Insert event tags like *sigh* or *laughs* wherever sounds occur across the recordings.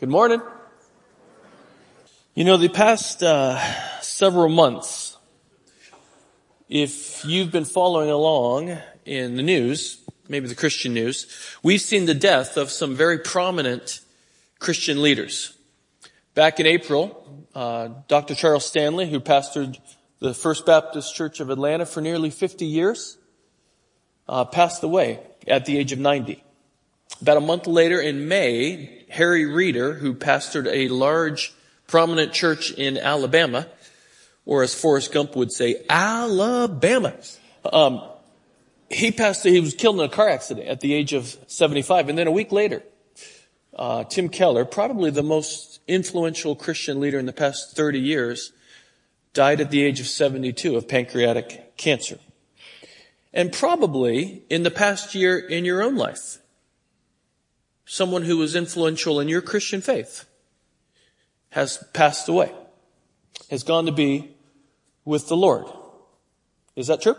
Good morning. You know, the past uh, several months, if you've been following along in the news, maybe the Christian news, we've seen the death of some very prominent Christian leaders. Back in April, uh, Dr. Charles Stanley, who pastored the First Baptist Church of Atlanta for nearly 50 years, uh, passed away at the age of 90. About a month later in May, Harry Reeder, who pastored a large prominent church in Alabama, or as Forrest Gump would say, Alabama. Um, he passed, he was killed in a car accident at the age of 75. And then a week later, uh, Tim Keller, probably the most influential Christian leader in the past 30 years, died at the age of 72 of pancreatic cancer. And probably in the past year in your own life, someone who was influential in your Christian faith has passed away, has gone to be with the Lord. Is that true?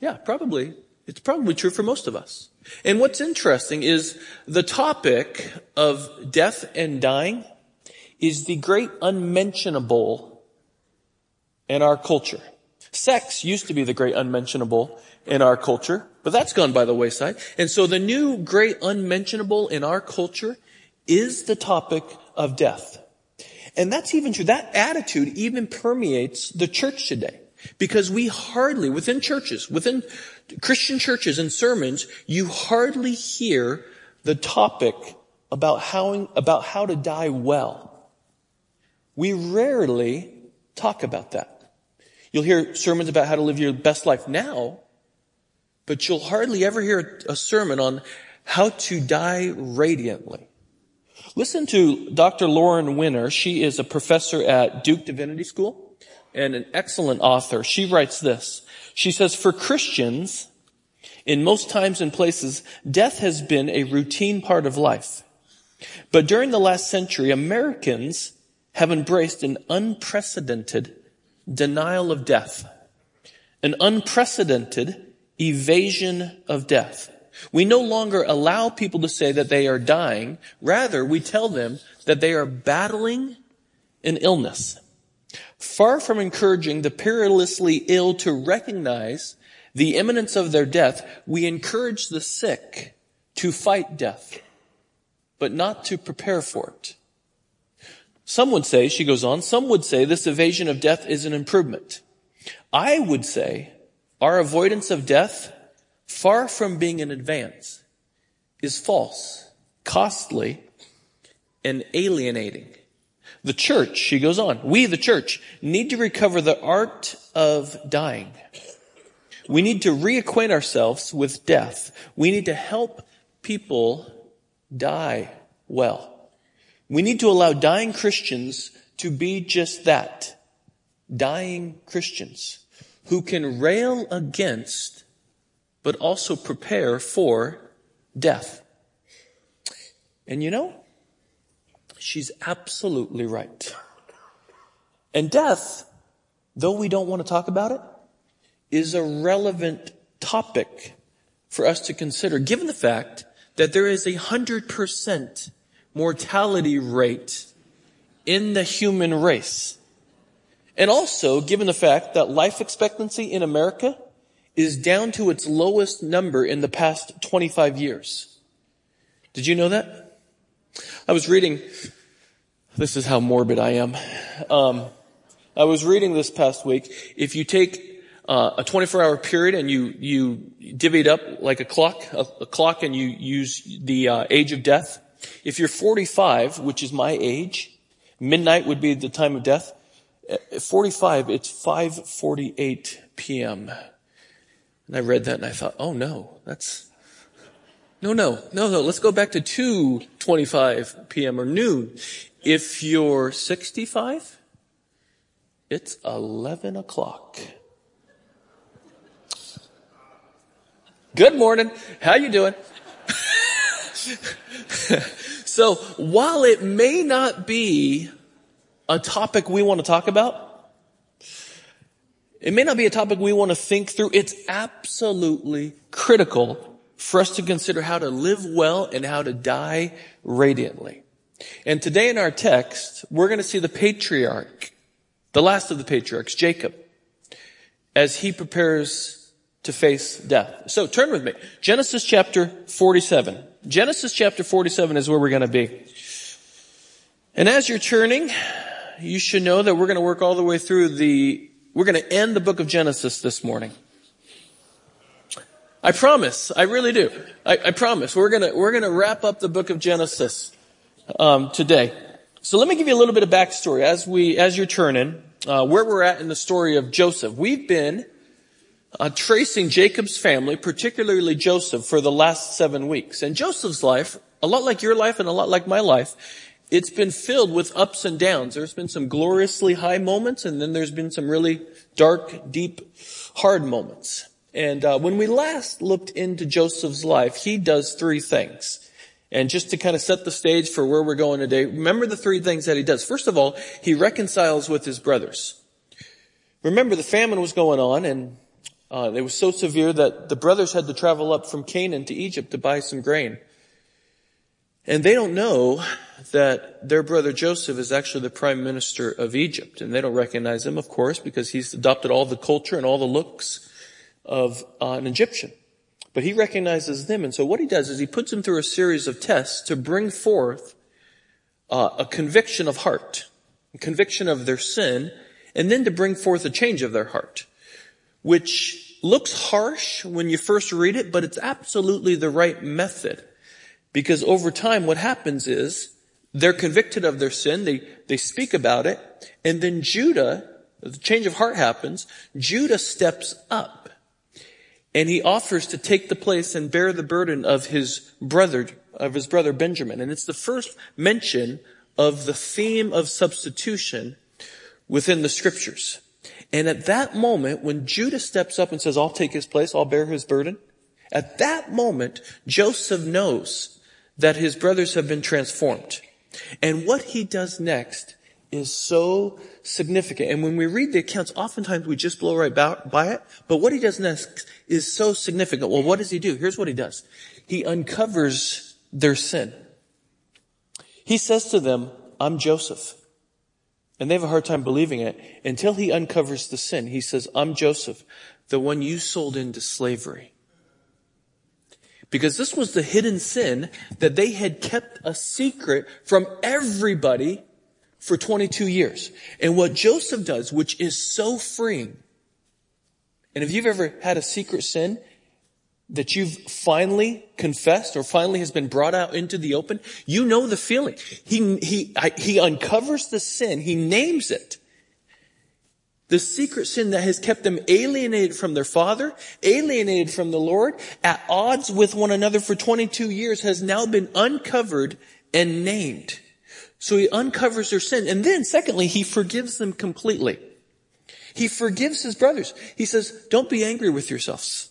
Yeah, probably. It's probably true for most of us. And what's interesting is the topic of death and dying is the great unmentionable in our culture. Sex used to be the great unmentionable in our culture, but that's gone by the wayside. And so the new great unmentionable in our culture is the topic of death. And that's even true. That attitude even permeates the church today. Because we hardly, within churches, within Christian churches and sermons, you hardly hear the topic about how, about how to die well. We rarely talk about that. You'll hear sermons about how to live your best life now, but you'll hardly ever hear a sermon on how to die radiantly. Listen to Dr. Lauren Winner. She is a professor at Duke Divinity School and an excellent author. She writes this. She says, for Christians, in most times and places, death has been a routine part of life. But during the last century, Americans have embraced an unprecedented denial of death, an unprecedented evasion of death. We no longer allow people to say that they are dying. Rather, we tell them that they are battling an illness. Far from encouraging the perilously ill to recognize the imminence of their death, we encourage the sick to fight death, but not to prepare for it. Some would say, she goes on, some would say this evasion of death is an improvement. I would say our avoidance of death, far from being an advance, is false, costly, and alienating. The church, she goes on, we, the church, need to recover the art of dying. We need to reacquaint ourselves with death. We need to help people die well. We need to allow dying Christians to be just that. Dying Christians who can rail against, but also prepare for death. And you know, she's absolutely right. And death, though we don't want to talk about it, is a relevant topic for us to consider, given the fact that there is a hundred percent mortality rate in the human race. And also, given the fact that life expectancy in America is down to its lowest number in the past 25 years. Did you know that? I was reading, this is how morbid I am. Um, I was reading this past week. If you take uh, a 24 hour period and you, you divvy it up like a clock, a, a clock and you use the uh, age of death. If you're 45, which is my age, midnight would be the time of death. 45, it's 5.48 p.m. And I read that and I thought, oh no, that's, no, no, no, no, let's go back to 2.25 p.m. or noon. If you're 65, it's 11 o'clock. Good morning. How you doing? *laughs* so while it may not be a topic we want to talk about. It may not be a topic we want to think through. It's absolutely critical for us to consider how to live well and how to die radiantly. And today in our text, we're going to see the patriarch, the last of the patriarchs, Jacob, as he prepares to face death. So turn with me. Genesis chapter 47. Genesis chapter 47 is where we're going to be. And as you're turning, you should know that we're going to work all the way through the, we're going to end the book of Genesis this morning. I promise. I really do. I, I promise. We're gonna, we're gonna wrap up the book of Genesis, um, today. So let me give you a little bit of backstory as we, as you're turning, uh, where we're at in the story of Joseph. We've been, uh, tracing Jacob's family, particularly Joseph, for the last seven weeks. And Joseph's life, a lot like your life and a lot like my life, it's been filled with ups and downs. There's been some gloriously high moments and then there's been some really dark, deep, hard moments. And uh, when we last looked into Joseph's life, he does three things. And just to kind of set the stage for where we're going today, remember the three things that he does. First of all, he reconciles with his brothers. Remember the famine was going on and uh, it was so severe that the brothers had to travel up from Canaan to Egypt to buy some grain. And they don't know that their brother Joseph is actually the prime minister of Egypt. And they don't recognize him, of course, because he's adopted all the culture and all the looks of uh, an Egyptian. But he recognizes them. And so what he does is he puts them through a series of tests to bring forth uh, a conviction of heart, a conviction of their sin, and then to bring forth a change of their heart, which looks harsh when you first read it, but it's absolutely the right method. Because over time what happens is they're convicted of their sin, they, they speak about it, and then Judah, the change of heart happens, Judah steps up and he offers to take the place and bear the burden of his brother, of his brother Benjamin. And it's the first mention of the theme of substitution within the scriptures. And at that moment, when Judah steps up and says, I'll take his place, I'll bear his burden, at that moment, Joseph knows that his brothers have been transformed. And what he does next is so significant. And when we read the accounts, oftentimes we just blow right by it. But what he does next is so significant. Well, what does he do? Here's what he does. He uncovers their sin. He says to them, I'm Joseph. And they have a hard time believing it until he uncovers the sin. He says, I'm Joseph, the one you sold into slavery. Because this was the hidden sin that they had kept a secret from everybody for 22 years. And what Joseph does, which is so freeing, and if you've ever had a secret sin that you've finally confessed or finally has been brought out into the open, you know the feeling. He, he, he uncovers the sin. He names it. The secret sin that has kept them alienated from their father, alienated from the Lord, at odds with one another for 22 years has now been uncovered and named. So he uncovers their sin. And then secondly, he forgives them completely. He forgives his brothers. He says, don't be angry with yourselves.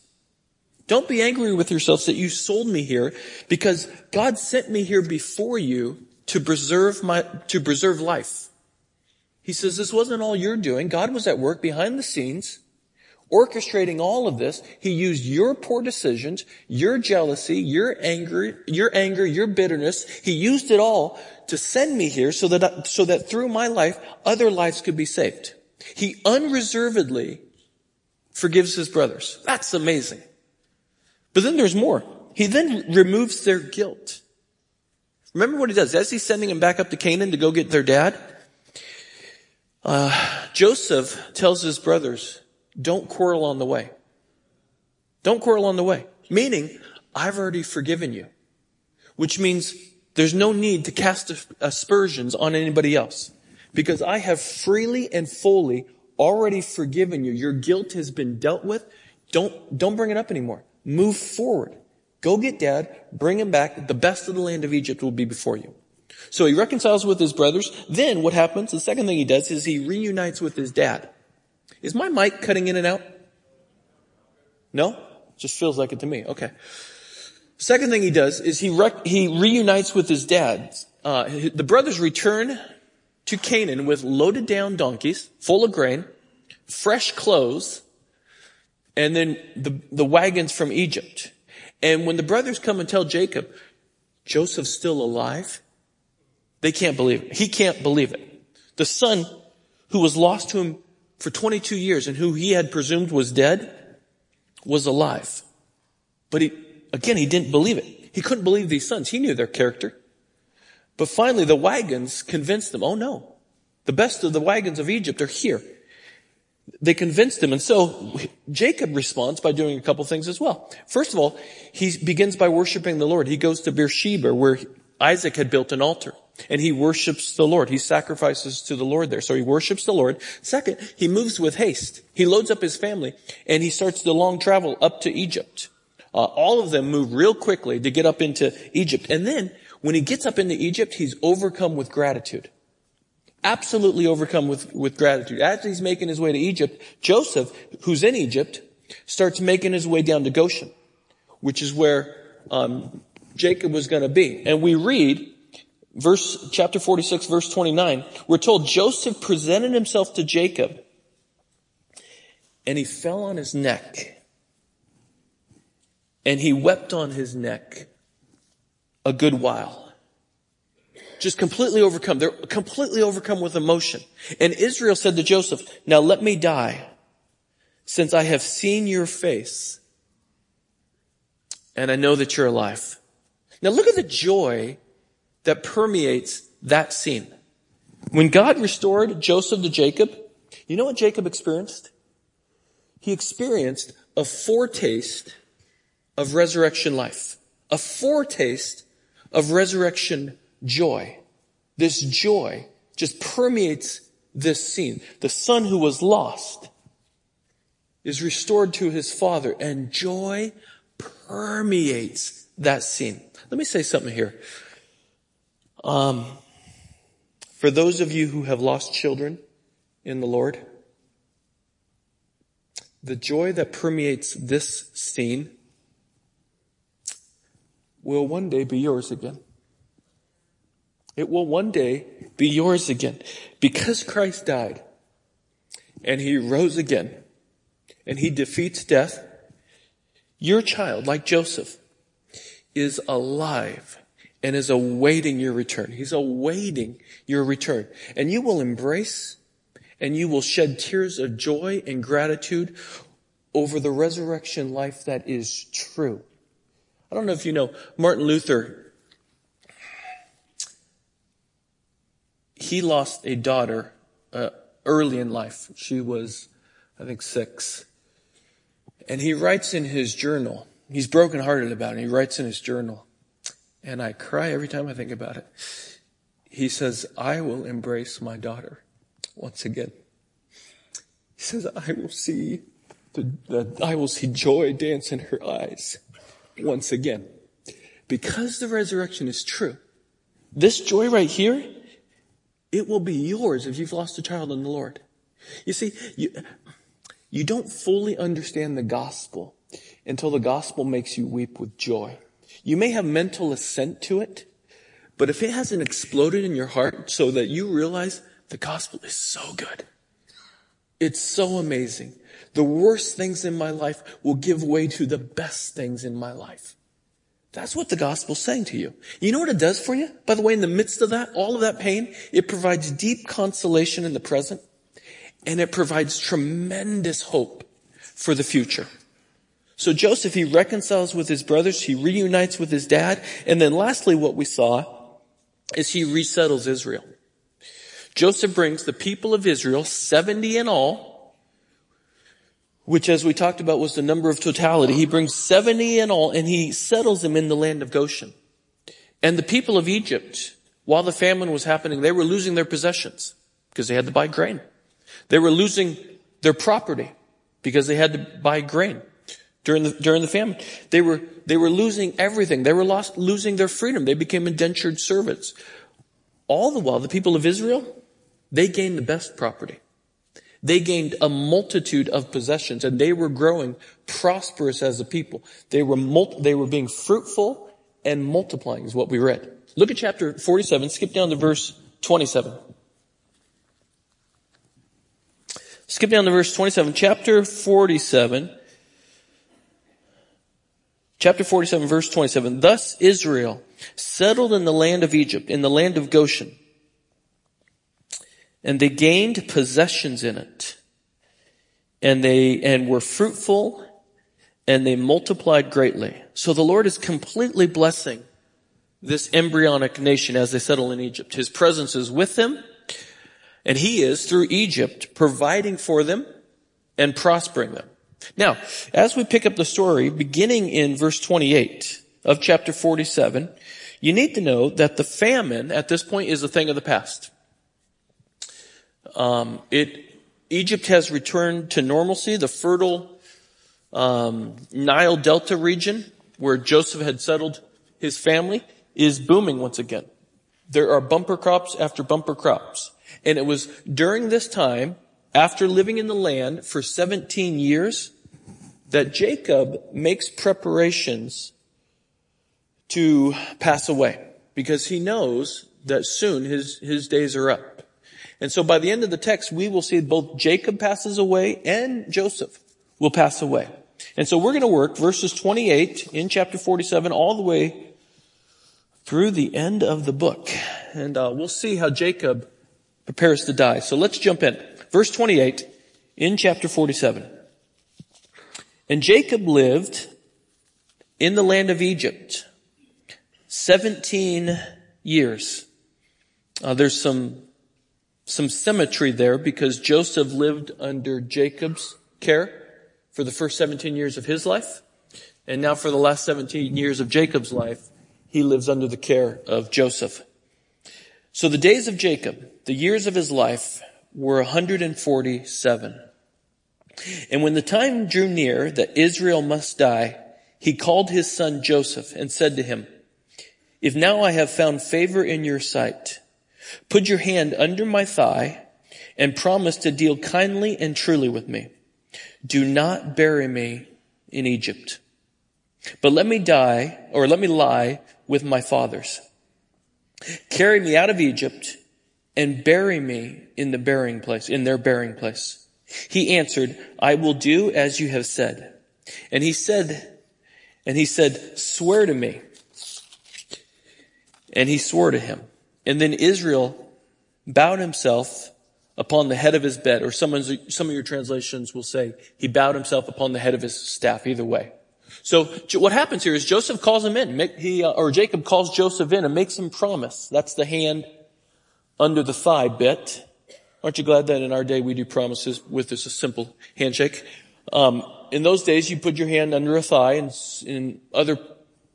Don't be angry with yourselves that you sold me here because God sent me here before you to preserve my, to preserve life. He says this wasn't all you're doing. God was at work behind the scenes orchestrating all of this, he used your poor decisions, your jealousy, your anger, your anger, your bitterness. He used it all to send me here so that, so that through my life, other lives could be saved. He unreservedly forgives his brothers. That's amazing. But then there's more. He then removes their guilt. Remember what he does? As he's sending them back up to Canaan to go get their dad, uh, Joseph tells his brothers, don't quarrel on the way. Don't quarrel on the way. Meaning, I've already forgiven you. Which means there's no need to cast aspersions on anybody else. Because I have freely and fully already forgiven you. Your guilt has been dealt with. Don't, don't bring it up anymore. Move forward. Go get dad, bring him back. The best of the land of Egypt will be before you. So he reconciles with his brothers. Then what happens? The second thing he does is he reunites with his dad. Is my mic cutting in and out? No? Just feels like it to me. Okay. Second thing he does is he rec- he reunites with his dad. Uh, the brothers return to Canaan with loaded down donkeys, full of grain, fresh clothes, and then the, the wagons from Egypt. And when the brothers come and tell Jacob, Joseph's still alive, They can't believe it. He can't believe it. The son who was lost to him for 22 years and who he had presumed was dead was alive. But he, again, he didn't believe it. He couldn't believe these sons. He knew their character. But finally the wagons convinced him, oh no, the best of the wagons of Egypt are here. They convinced him. And so Jacob responds by doing a couple things as well. First of all, he begins by worshiping the Lord. He goes to Beersheba where Isaac had built an altar and he worships the Lord. He sacrifices to the Lord there. So he worships the Lord. Second, he moves with haste. He loads up his family and he starts the long travel up to Egypt. Uh, all of them move real quickly to get up into Egypt. And then when he gets up into Egypt, he's overcome with gratitude. Absolutely overcome with, with gratitude. As he's making his way to Egypt, Joseph, who's in Egypt, starts making his way down to Goshen, which is where um, Jacob was going to be. And we read verse, chapter 46, verse 29, we're told Joseph presented himself to Jacob and he fell on his neck and he wept on his neck a good while. Just completely overcome. They're completely overcome with emotion. And Israel said to Joseph, now let me die since I have seen your face and I know that you're alive. Now look at the joy that permeates that scene. When God restored Joseph to Jacob, you know what Jacob experienced? He experienced a foretaste of resurrection life, a foretaste of resurrection joy. This joy just permeates this scene. The son who was lost is restored to his father and joy permeates that scene. Let me say something here. Um, for those of you who have lost children in the Lord, the joy that permeates this scene will one day be yours again. It will one day be yours again. Because Christ died and he rose again and he defeats death, your child, like Joseph, is alive and is awaiting your return. He's awaiting your return. And you will embrace and you will shed tears of joy and gratitude over the resurrection life that is true. I don't know if you know, Martin Luther, he lost a daughter uh, early in life. She was, I think, six. And he writes in his journal, he's brokenhearted about it. He writes in his journal, and I cry every time I think about it. He says, I will embrace my daughter once again. He says, I will see the, the, I will see joy dance in her eyes once again. Because the resurrection is true. This joy right here, it will be yours if you've lost a child in the Lord. You see, you, you don't fully understand the gospel until the gospel makes you weep with joy. You may have mental assent to it, but if it hasn't exploded in your heart so that you realize the gospel is so good, it's so amazing. The worst things in my life will give way to the best things in my life. That's what the gospel's saying to you. You know what it does for you? By the way, in the midst of that, all of that pain, it provides deep consolation in the present and it provides tremendous hope for the future. So Joseph, he reconciles with his brothers, he reunites with his dad, and then lastly what we saw is he resettles Israel. Joseph brings the people of Israel, 70 in all, which as we talked about was the number of totality. He brings 70 in all and he settles them in the land of Goshen. And the people of Egypt, while the famine was happening, they were losing their possessions because they had to buy grain. They were losing their property because they had to buy grain during the, during the famine. They were, they were losing everything. They were lost, losing their freedom. They became indentured servants. All the while, the people of Israel, they gained the best property. They gained a multitude of possessions and they were growing prosperous as a people. They were mul- they were being fruitful and multiplying is what we read. Look at chapter 47, skip down to verse 27. Skip down to verse 27, chapter 47, Chapter 47 verse 27. Thus Israel settled in the land of Egypt, in the land of Goshen. And they gained possessions in it. And they, and were fruitful and they multiplied greatly. So the Lord is completely blessing this embryonic nation as they settle in Egypt. His presence is with them and he is through Egypt providing for them and prospering them. Now, as we pick up the story beginning in verse 28 of chapter 47, you need to know that the famine at this point is a thing of the past. Um, it, Egypt has returned to normalcy. The fertile um, Nile Delta region, where Joseph had settled his family, is booming once again. There are bumper crops after bumper crops. And it was during this time, after living in the land for 17 years, that Jacob makes preparations to pass away because he knows that soon his, his days are up. And so by the end of the text, we will see both Jacob passes away and Joseph will pass away. And so we're going to work verses 28 in chapter 47 all the way through the end of the book. And uh, we'll see how Jacob prepares to die. So let's jump in. Verse 28 in chapter 47. And Jacob lived in the land of Egypt 17 years. Uh, there's some, some symmetry there because Joseph lived under Jacob's care for the first 17 years of his life. And now for the last 17 years of Jacob's life, he lives under the care of Joseph. So the days of Jacob, the years of his life, were 147. And when the time drew near that Israel must die, he called his son Joseph and said to him, If now I have found favor in your sight, put your hand under my thigh and promise to deal kindly and truly with me. Do not bury me in Egypt, but let me die or let me lie with my fathers. Carry me out of Egypt and bury me in the burying place, in their burying place. He answered, I will do as you have said. And he said, and he said, swear to me. And he swore to him. And then Israel bowed himself upon the head of his bed, or some of your translations will say he bowed himself upon the head of his staff, either way. So what happens here is Joseph calls him in, he, uh, or Jacob calls Joseph in and makes him promise. That's the hand under the thigh bit. Aren't you glad that in our day we do promises with just a simple handshake? Um, in those days, you put your hand under a thigh, and in other,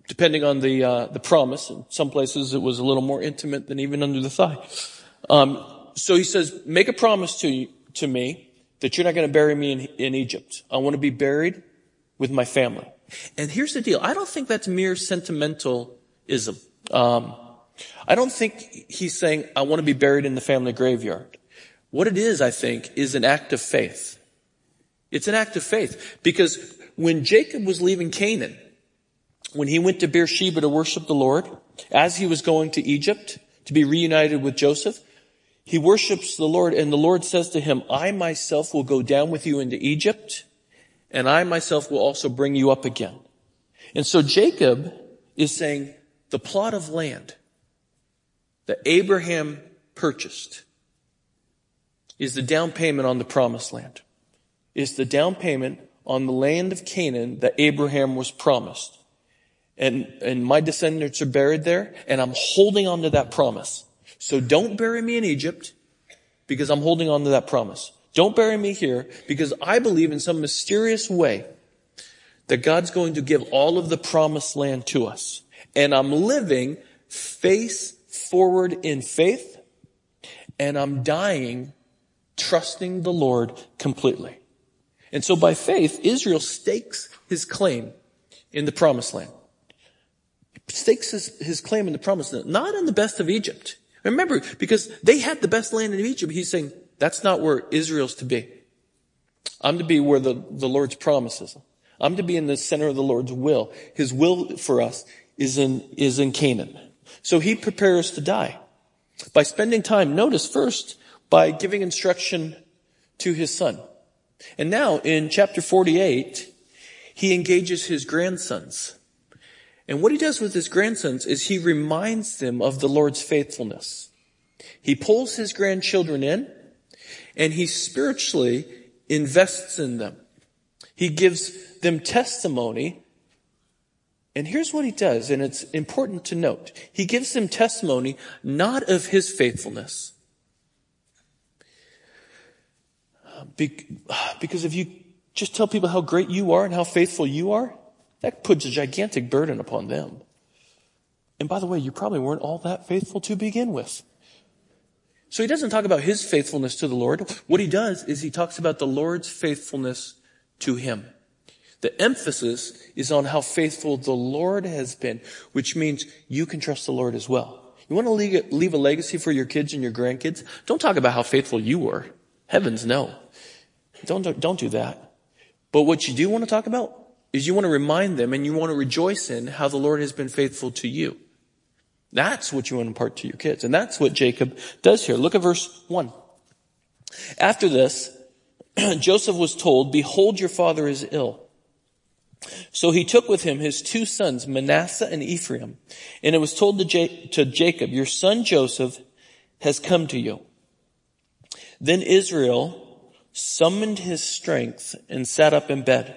depending on the uh, the promise, in some places it was a little more intimate than even under the thigh. Um, so he says, "Make a promise to you, to me that you're not going to bury me in, in Egypt. I want to be buried with my family." And here's the deal: I don't think that's mere sentimentalism. Um, I don't think he's saying, "I want to be buried in the family graveyard." What it is, I think, is an act of faith. It's an act of faith because when Jacob was leaving Canaan, when he went to Beersheba to worship the Lord, as he was going to Egypt to be reunited with Joseph, he worships the Lord and the Lord says to him, I myself will go down with you into Egypt and I myself will also bring you up again. And so Jacob is saying the plot of land that Abraham purchased is the down payment on the promised land. Is the down payment on the land of Canaan that Abraham was promised. And, and my descendants are buried there and I'm holding on to that promise. So don't bury me in Egypt because I'm holding on to that promise. Don't bury me here because I believe in some mysterious way that God's going to give all of the promised land to us. And I'm living face forward in faith and I'm dying trusting the Lord completely. And so by faith, Israel stakes his claim in the promised land. Stakes his, his claim in the promised land, not in the best of Egypt. Remember, because they had the best land in Egypt, he's saying, that's not where Israel's to be. I'm to be where the, the Lord's promises. I'm to be in the center of the Lord's will. His will for us is in, is in Canaan. So he prepares to die by spending time, notice first, by giving instruction to his son. And now in chapter 48, he engages his grandsons And what he does with his grandsons is he reminds them of the Lord's faithfulness. He pulls his grandchildren in and he spiritually invests in them. He gives them testimony. And here's what he does, and it's important to note. He gives them testimony not of his faithfulness. Because if you just tell people how great you are and how faithful you are, that puts a gigantic burden upon them. And by the way, you probably weren't all that faithful to begin with. So he doesn't talk about his faithfulness to the Lord. What he does is he talks about the Lord's faithfulness to him. The emphasis is on how faithful the Lord has been, which means you can trust the Lord as well. You want to leave a legacy for your kids and your grandkids? Don't talk about how faithful you were. Heavens no. Don't, don't do that. But what you do want to talk about is you want to remind them and you want to rejoice in how the Lord has been faithful to you. That's what you want to impart to your kids. And that's what Jacob does here. Look at verse one. After this, *clears throat* Joseph was told, behold, your father is ill. So he took with him his two sons, Manasseh and Ephraim. And it was told to, to Jacob, your son Joseph has come to you. Then Israel summoned his strength and sat up in bed.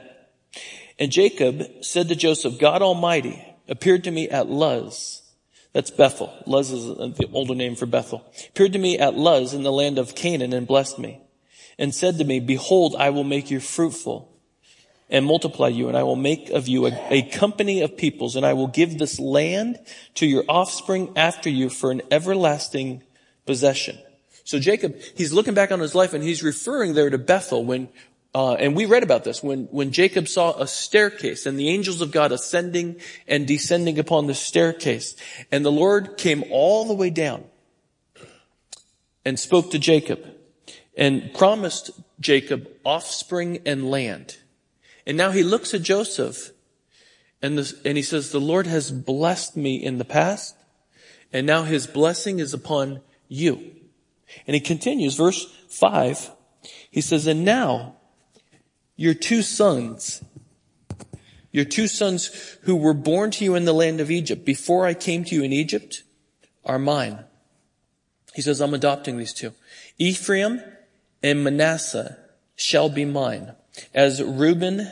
And Jacob said to Joseph, God Almighty appeared to me at Luz that's Bethel. Luz is the older name for Bethel. Appeared to me at Luz in the land of Canaan and blessed me and said to me, behold, I will make you fruitful and multiply you and I will make of you a, a company of peoples and I will give this land to your offspring after you for an everlasting possession. So Jacob, he's looking back on his life and he's referring there to Bethel when, uh, and we read about this when, when Jacob saw a staircase and the angels of God ascending and descending upon the staircase. And the Lord came all the way down and spoke to Jacob and promised Jacob offspring and land. And now he looks at Joseph and, and he says, the Lord has blessed me in the past and now his blessing is upon you. And he continues, verse five, he says, and now your two sons, your two sons who were born to you in the land of Egypt before I came to you in Egypt are mine. He says, I'm adopting these two. Ephraim and Manasseh shall be mine as Reuben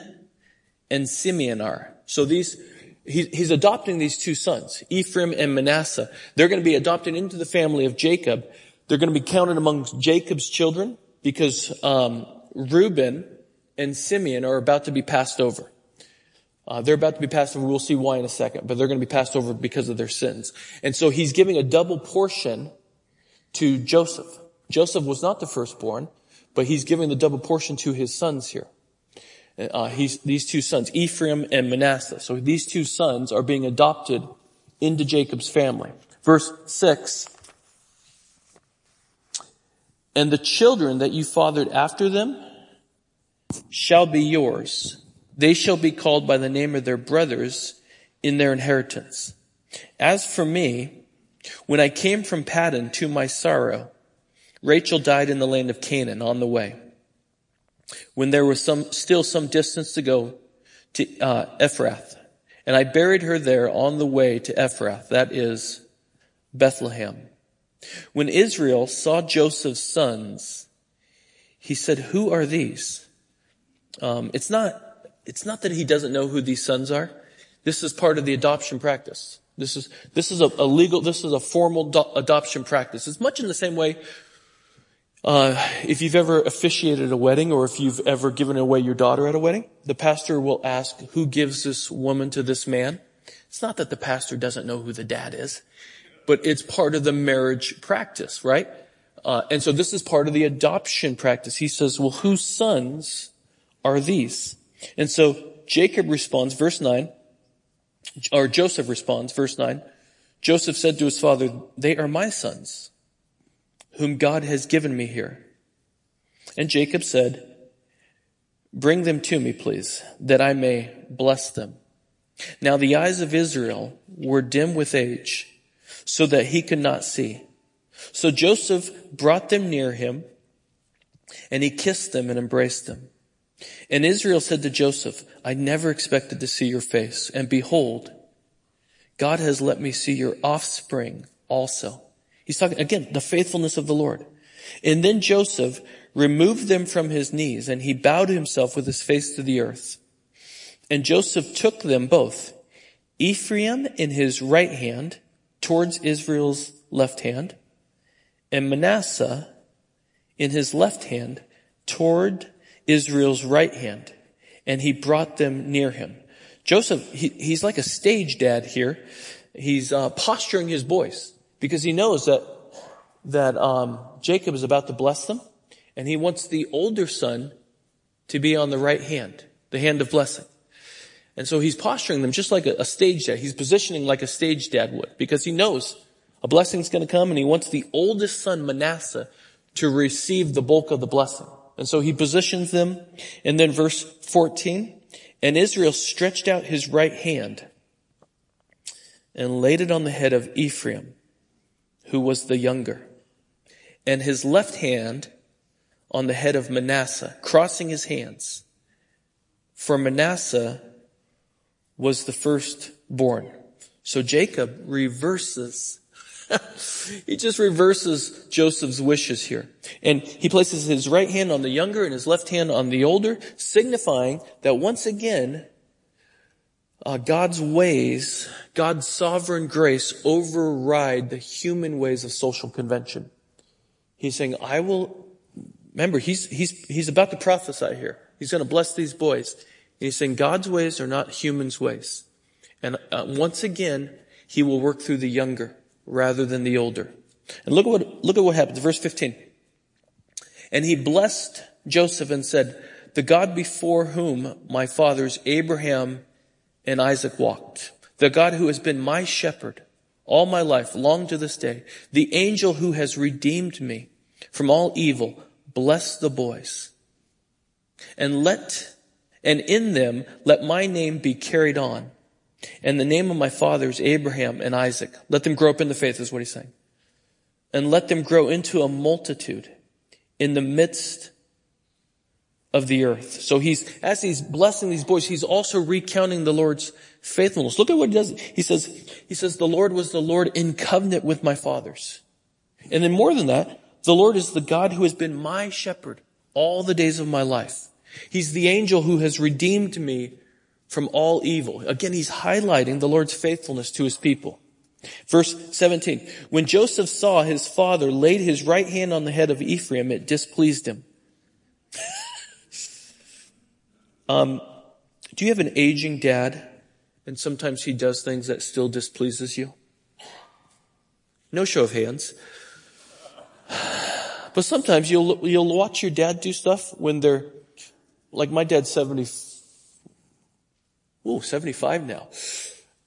and Simeon are. So these, he's adopting these two sons, Ephraim and Manasseh. They're going to be adopted into the family of Jacob. They're going to be counted among Jacob's children because um, Reuben and Simeon are about to be passed over. Uh, they're about to be passed over. We'll see why in a second, but they're going to be passed over because of their sins. And so he's giving a double portion to Joseph. Joseph was not the firstborn, but he's giving the double portion to his sons here. Uh, he's, these two sons, Ephraim and Manasseh. So these two sons are being adopted into Jacob's family. Verse six. And the children that you fathered after them, shall be yours. They shall be called by the name of their brothers in their inheritance. As for me, when I came from Paddan to my sorrow, Rachel died in the land of Canaan on the way. When there was some, still some distance to go to uh, Ephrath, and I buried her there on the way to Ephrath, that is Bethlehem. When Israel saw Joseph's sons, he said, who are these? Um, it's not, it's not that he doesn't know who these sons are. This is part of the adoption practice. This is, this is a, a legal, this is a formal do- adoption practice. It's much in the same way, uh, if you've ever officiated a wedding or if you've ever given away your daughter at a wedding, the pastor will ask, who gives this woman to this man? It's not that the pastor doesn't know who the dad is, but it's part of the marriage practice, right? Uh, and so this is part of the adoption practice. He says, well, whose sons are these? And so Jacob responds, verse 9, or Joseph responds, verse 9. Joseph said to his father, they are my sons, whom God has given me here. And Jacob said, bring them to me, please, that I may bless them. Now the eyes of Israel were dim with age, so that he could not see. So Joseph brought them near him, and he kissed them and embraced them. And Israel said to Joseph, I never expected to see your face, and behold, God has let me see your offspring also. He's talking, again, the faithfulness of the Lord. And then Joseph removed them from his knees and he bowed himself with his face to the earth. And Joseph took them both, Ephraim in his right hand towards Israel's left hand and Manasseh in his left hand toward Israel's right hand. And he brought them near him. Joseph, he, he's like a stage dad here. He's uh, posturing his boys because he knows that that um, Jacob is about to bless them, and he wants the older son to be on the right hand, the hand of blessing. And so he's posturing them just like a, a stage dad. He's positioning like a stage dad would because he knows a blessing's going to come, and he wants the oldest son Manasseh to receive the bulk of the blessing. And so he positions them. And then verse 14, and Israel stretched out his right hand and laid it on the head of Ephraim, who was the younger, and his left hand on the head of Manasseh, crossing his hands. For Manasseh was the firstborn. So Jacob reverses *laughs* he just reverses Joseph's wishes here. And he places his right hand on the younger and his left hand on the older, signifying that once again, uh, God's ways, God's sovereign grace override the human ways of social convention. He's saying, I will, remember, he's, he's, he's about to prophesy here. He's going to bless these boys. And He's saying God's ways are not humans' ways. And uh, once again, he will work through the younger rather than the older. And look at what, look at what happens. Verse 15. And he blessed Joseph and said, the God before whom my fathers Abraham and Isaac walked, the God who has been my shepherd all my life, long to this day, the angel who has redeemed me from all evil, bless the boys. And let, and in them let my name be carried on. And the name of my fathers, Abraham and Isaac, let them grow up in the faith is what he's saying. And let them grow into a multitude in the midst of the earth. So he's, as he's blessing these boys, he's also recounting the Lord's faithfulness. Look at what he does. He says, he says, the Lord was the Lord in covenant with my fathers. And then more than that, the Lord is the God who has been my shepherd all the days of my life. He's the angel who has redeemed me from all evil. Again, he's highlighting the Lord's faithfulness to his people. Verse 17, when Joseph saw his father laid his right hand on the head of Ephraim, it displeased him. *laughs* um, do you have an aging dad and sometimes he does things that still displeases you? No show of hands. *sighs* But sometimes you'll, you'll watch your dad do stuff when they're, like my dad's 70, ooh, 75 now.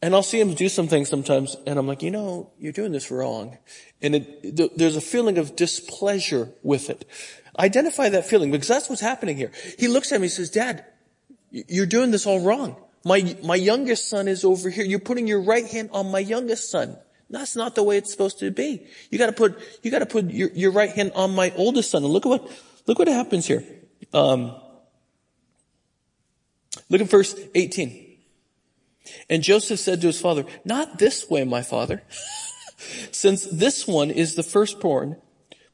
And I'll see him do some things sometimes and I'm like, you know, you're doing this wrong. And it, th- there's a feeling of displeasure with it. Identify that feeling because that's what's happening here. He looks at me and says, dad, you're doing this all wrong. My, my youngest son is over here. You're putting your right hand on my youngest son. That's not the way it's supposed to be. You gotta put, you gotta put your, your right hand on my oldest son. And look at what, look what happens here. Um, look at verse 18. And Joseph said to his father, not this way, my father. *laughs* Since this one is the firstborn,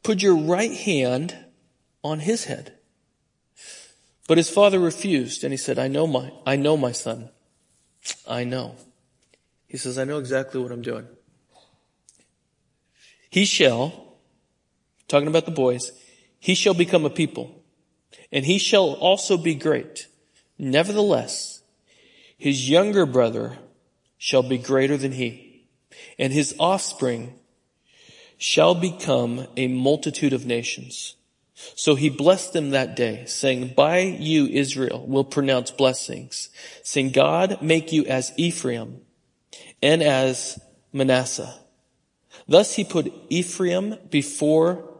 put your right hand on his head. But his father refused and he said, I know my, I know my son. I know. He says, I know exactly what I'm doing. He shall, talking about the boys, he shall become a people and he shall also be great. Nevertheless, his younger brother shall be greater than he, and his offspring shall become a multitude of nations. So he blessed them that day, saying, By you, Israel, will pronounce blessings, saying, God make you as Ephraim and as Manasseh. Thus he put Ephraim before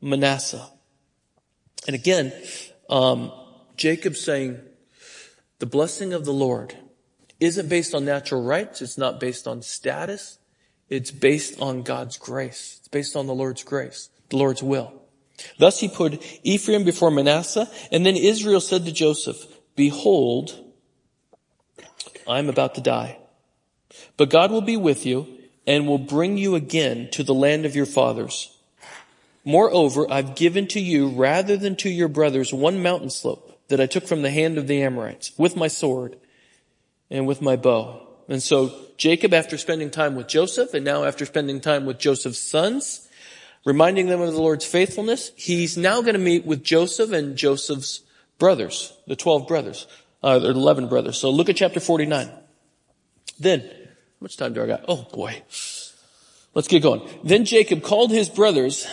Manasseh. And again, um, Jacob saying, the blessing of the Lord isn't based on natural rights. It's not based on status. It's based on God's grace. It's based on the Lord's grace, the Lord's will. Thus he put Ephraim before Manasseh, and then Israel said to Joseph, behold, I'm about to die. But God will be with you and will bring you again to the land of your fathers. Moreover, I've given to you rather than to your brothers one mountain slope that I took from the hand of the Amorites with my sword and with my bow. And so Jacob, after spending time with Joseph and now after spending time with Joseph's sons, reminding them of the Lord's faithfulness, he's now going to meet with Joseph and Joseph's brothers, the 12 brothers, uh, the 11 brothers. So look at chapter 49. Then, how much time do I got? Oh boy. Let's get going. Then Jacob called his brothers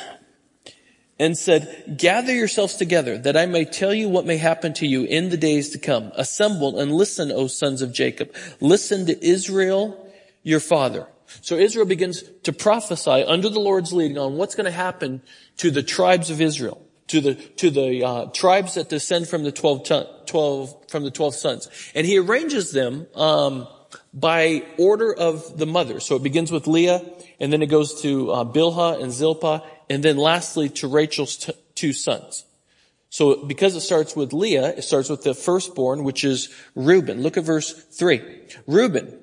and said, gather yourselves together that I may tell you what may happen to you in the days to come. Assemble and listen, O sons of Jacob. Listen to Israel, your father. So Israel begins to prophesy under the Lord's leading on what's going to happen to the tribes of Israel, to the, to the, uh, tribes that descend from the 12, 12, from the 12 sons. And he arranges them, um, by order of the mother. So it begins with Leah, and then it goes to uh, Bilhah and Zilpah, and then lastly to Rachel's t- two sons. So because it starts with Leah, it starts with the firstborn, which is Reuben. Look at verse three. Reuben.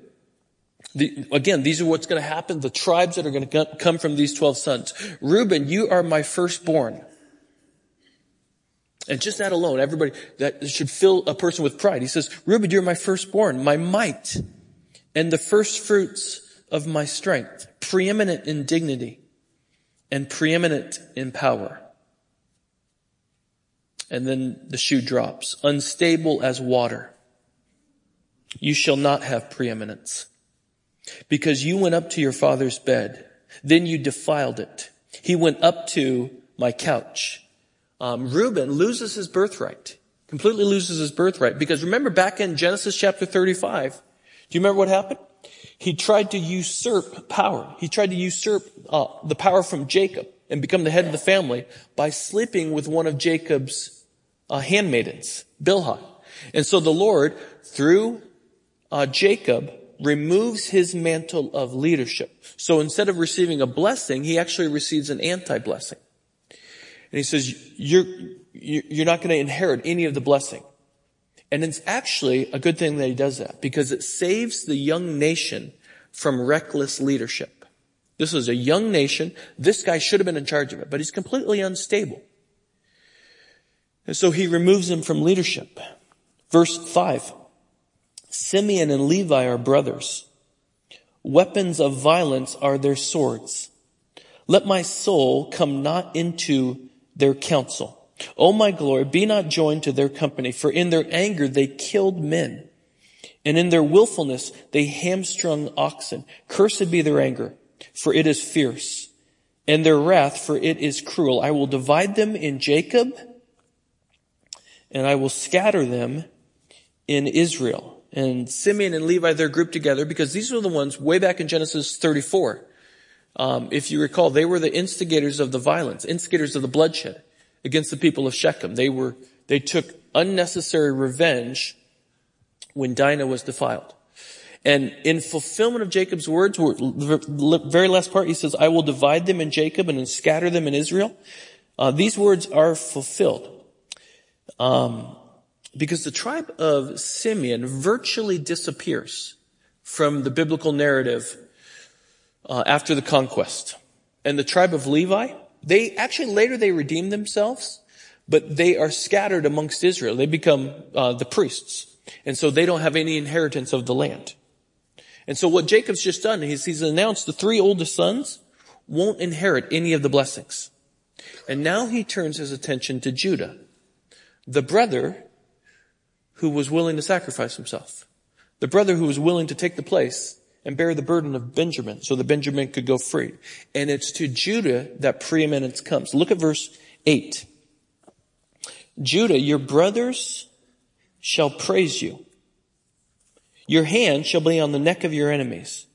The, again, these are what's going to happen. The tribes that are going to come from these 12 sons. Reuben, you are my firstborn. And just that alone, everybody, that should fill a person with pride. He says, Reuben, you're my firstborn, my might and the first fruits of my strength, preeminent in dignity and preeminent in power. And then the shoe drops, unstable as water. You shall not have preeminence because you went up to your father's bed. Then you defiled it. He went up to my couch. Um, Reuben loses his birthright, completely loses his birthright because remember back in Genesis chapter 35, do you remember what happened? He tried to usurp power. He tried to usurp uh, the power from Jacob and become the head of the family by sleeping with one of Jacob's uh, handmaidens, Bilhah. And so the Lord, through uh, Jacob, removes his mantle of leadership. So instead of receiving a blessing, he actually receives an anti-blessing. And he says, you're, you're not going to inherit any of the blessing. And it's actually a good thing that he does that because it saves the young nation from reckless leadership. This is a young nation. This guy should have been in charge of it, but he's completely unstable. And so he removes him from leadership. Verse five. Simeon and Levi are brothers. Weapons of violence are their swords. Let my soul come not into their counsel. O my glory, be not joined to their company, for in their anger they killed men, and in their willfulness they hamstrung oxen. Cursed be their anger, for it is fierce, and their wrath, for it is cruel. I will divide them in Jacob, and I will scatter them in Israel. And Simeon and Levi, they're grouped together because these are the ones way back in Genesis 34. Um, if you recall, they were the instigators of the violence, instigators of the bloodshed against the people of Shechem. They were, they took unnecessary revenge when Dinah was defiled. And in fulfillment of Jacob's words, the very last part, he says, I will divide them in Jacob and scatter them in Israel. Uh, these words are fulfilled. Um, because the tribe of Simeon virtually disappears from the biblical narrative uh, after the conquest. And the tribe of Levi, they actually later they redeem themselves, but they are scattered amongst Israel. They become uh, the priests, and so they don't have any inheritance of the land. And so what Jacob's just done is he's announced the three oldest sons won't inherit any of the blessings. And now he turns his attention to Judah, the brother who was willing to sacrifice himself, the brother who was willing to take the place and bear the burden of Benjamin so that Benjamin could go free. And it's to Judah that preeminence comes. Look at verse 8. Judah, your brothers shall praise you. Your hand shall be on the neck of your enemies.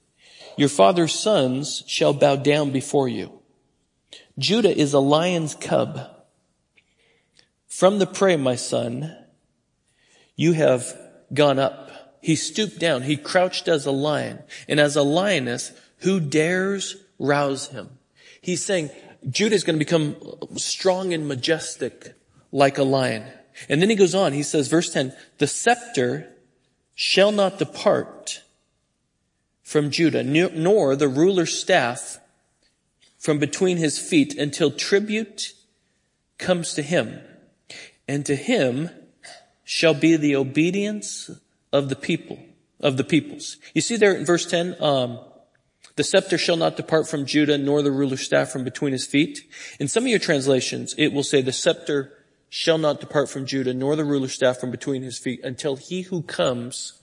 Your father's sons shall bow down before you. Judah is a lion's cub. From the prey, my son, you have gone up. He stooped down. He crouched as a lion. And as a lioness, who dares rouse him? He's saying Judah is going to become strong and majestic like a lion. And then he goes on. He says, verse 10, the scepter shall not depart from Judah, nor the ruler's staff from between his feet until tribute comes to him. And to him shall be the obedience of the people, of the peoples. You see there in verse 10, um, the scepter shall not depart from Judah, nor the ruler's staff from between his feet. In some of your translations, it will say the scepter shall not depart from Judah, nor the ruler's staff from between his feet until he who comes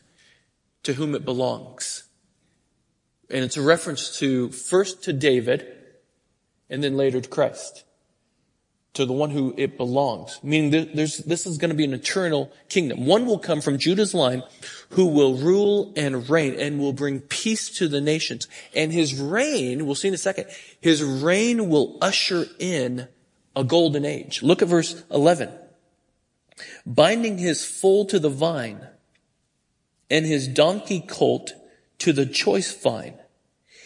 to whom it belongs. And it's a reference to first to David and then later to Christ to the one who it belongs. Meaning there's, this is going to be an eternal kingdom. One will come from Judah's line who will rule and reign and will bring peace to the nations. And his reign, we'll see in a second, his reign will usher in a golden age. Look at verse 11. Binding his foal to the vine and his donkey colt to the choice vine.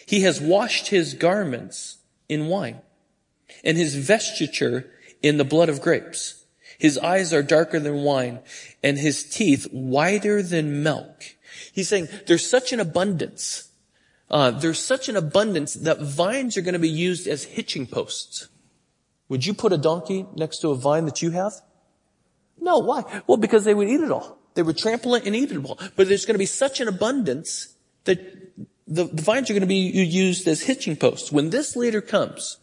He has washed his garments in wine and his vestiture in the blood of grapes. His eyes are darker than wine and his teeth whiter than milk. He's saying there's such an abundance. Uh, there's such an abundance that vines are going to be used as hitching posts. Would you put a donkey next to a vine that you have? No, why? Well, because they would eat it all. They would trample it and eat it all. But there's going to be such an abundance that the, the vines are going to be used as hitching posts. When this leader comes,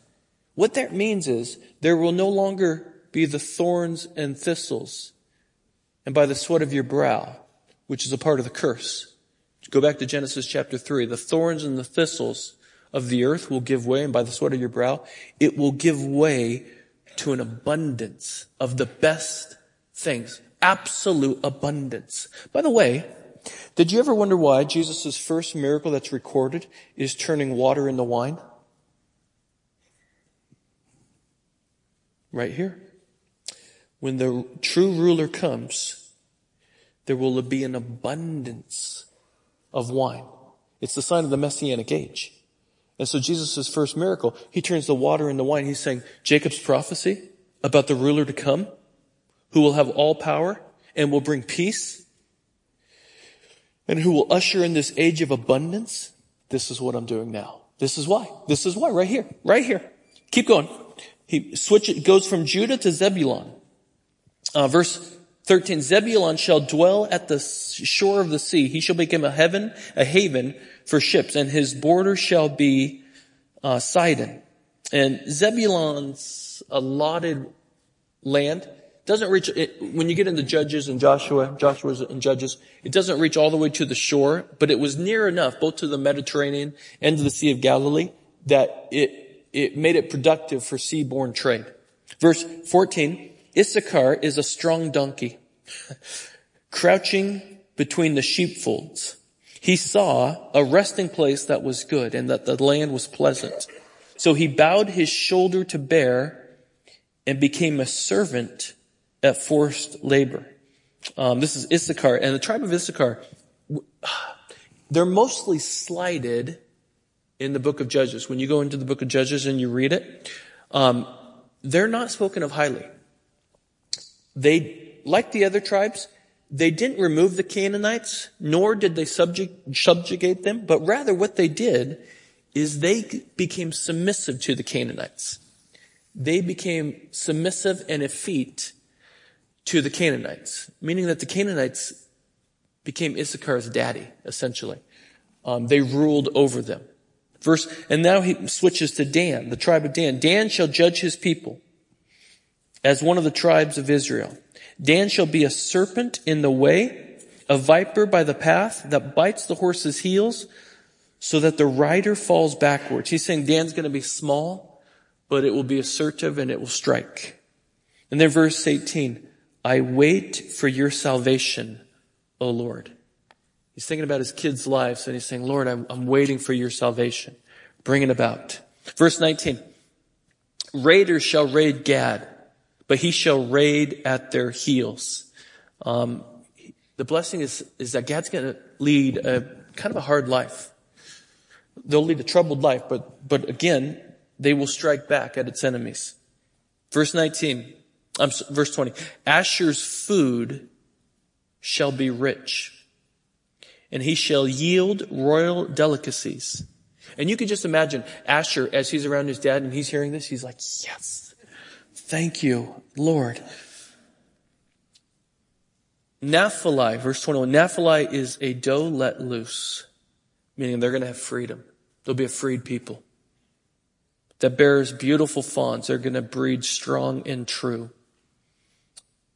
what that means is there will no longer be the thorns and thistles and by the sweat of your brow, which is a part of the curse. Go back to Genesis chapter three. The thorns and the thistles of the earth will give way and by the sweat of your brow, it will give way to an abundance of the best things. Absolute abundance. By the way, did you ever wonder why Jesus' first miracle that's recorded is turning water into wine? Right here. When the true ruler comes, there will be an abundance of wine. It's the sign of the messianic age. And so Jesus' first miracle, he turns the water into wine. He's saying Jacob's prophecy about the ruler to come, who will have all power and will bring peace and who will usher in this age of abundance. This is what I'm doing now. This is why. This is why right here, right here. Keep going. He goes from Judah to Zebulon. Uh, verse 13, Zebulon shall dwell at the shore of the sea. He shall become a heaven, a haven for ships, and his border shall be uh, Sidon. And Zebulon's allotted land doesn't reach, it, when you get into Judges and Joshua, Joshua's and Judges, it doesn't reach all the way to the shore, but it was near enough, both to the Mediterranean and to the Sea of Galilee, that it it made it productive for seaborne trade. Verse 14, Issachar is a strong donkey, *laughs* crouching between the sheepfolds. He saw a resting place that was good and that the land was pleasant. So he bowed his shoulder to bear and became a servant at forced labor. Um, this is Issachar and the tribe of Issachar. *sighs* They're mostly slighted in the book of Judges. When you go into the book of Judges and you read it, um, they're not spoken of highly. They, like the other tribes, they didn't remove the Canaanites, nor did they subjugate them, but rather what they did is they became submissive to the Canaanites. They became submissive and effete to the Canaanites, meaning that the Canaanites became Issachar's daddy, essentially. Um, they ruled over them. Verse, and now he switches to Dan, the tribe of Dan. Dan shall judge his people as one of the tribes of Israel. Dan shall be a serpent in the way, a viper by the path that bites the horse's heels so that the rider falls backwards. He's saying Dan's going to be small, but it will be assertive and it will strike. And then verse 18, I wait for your salvation, O Lord. He's thinking about his kids' lives and he's saying, Lord, I'm, I'm waiting for your salvation. Bring it about. Verse 19. Raiders shall raid Gad, but he shall raid at their heels. Um, the blessing is, is that Gad's going to lead a kind of a hard life. They'll lead a troubled life, but, but again, they will strike back at its enemies. Verse 19, um, verse 20. Asher's food shall be rich and he shall yield royal delicacies. And you can just imagine Asher as he's around his dad and he's hearing this, he's like, yes, thank you, Lord. Naphtali, verse 21, Naphtali is a doe let loose, meaning they're going to have freedom. They'll be a freed people that bears beautiful fawns. They're going to breed strong and true.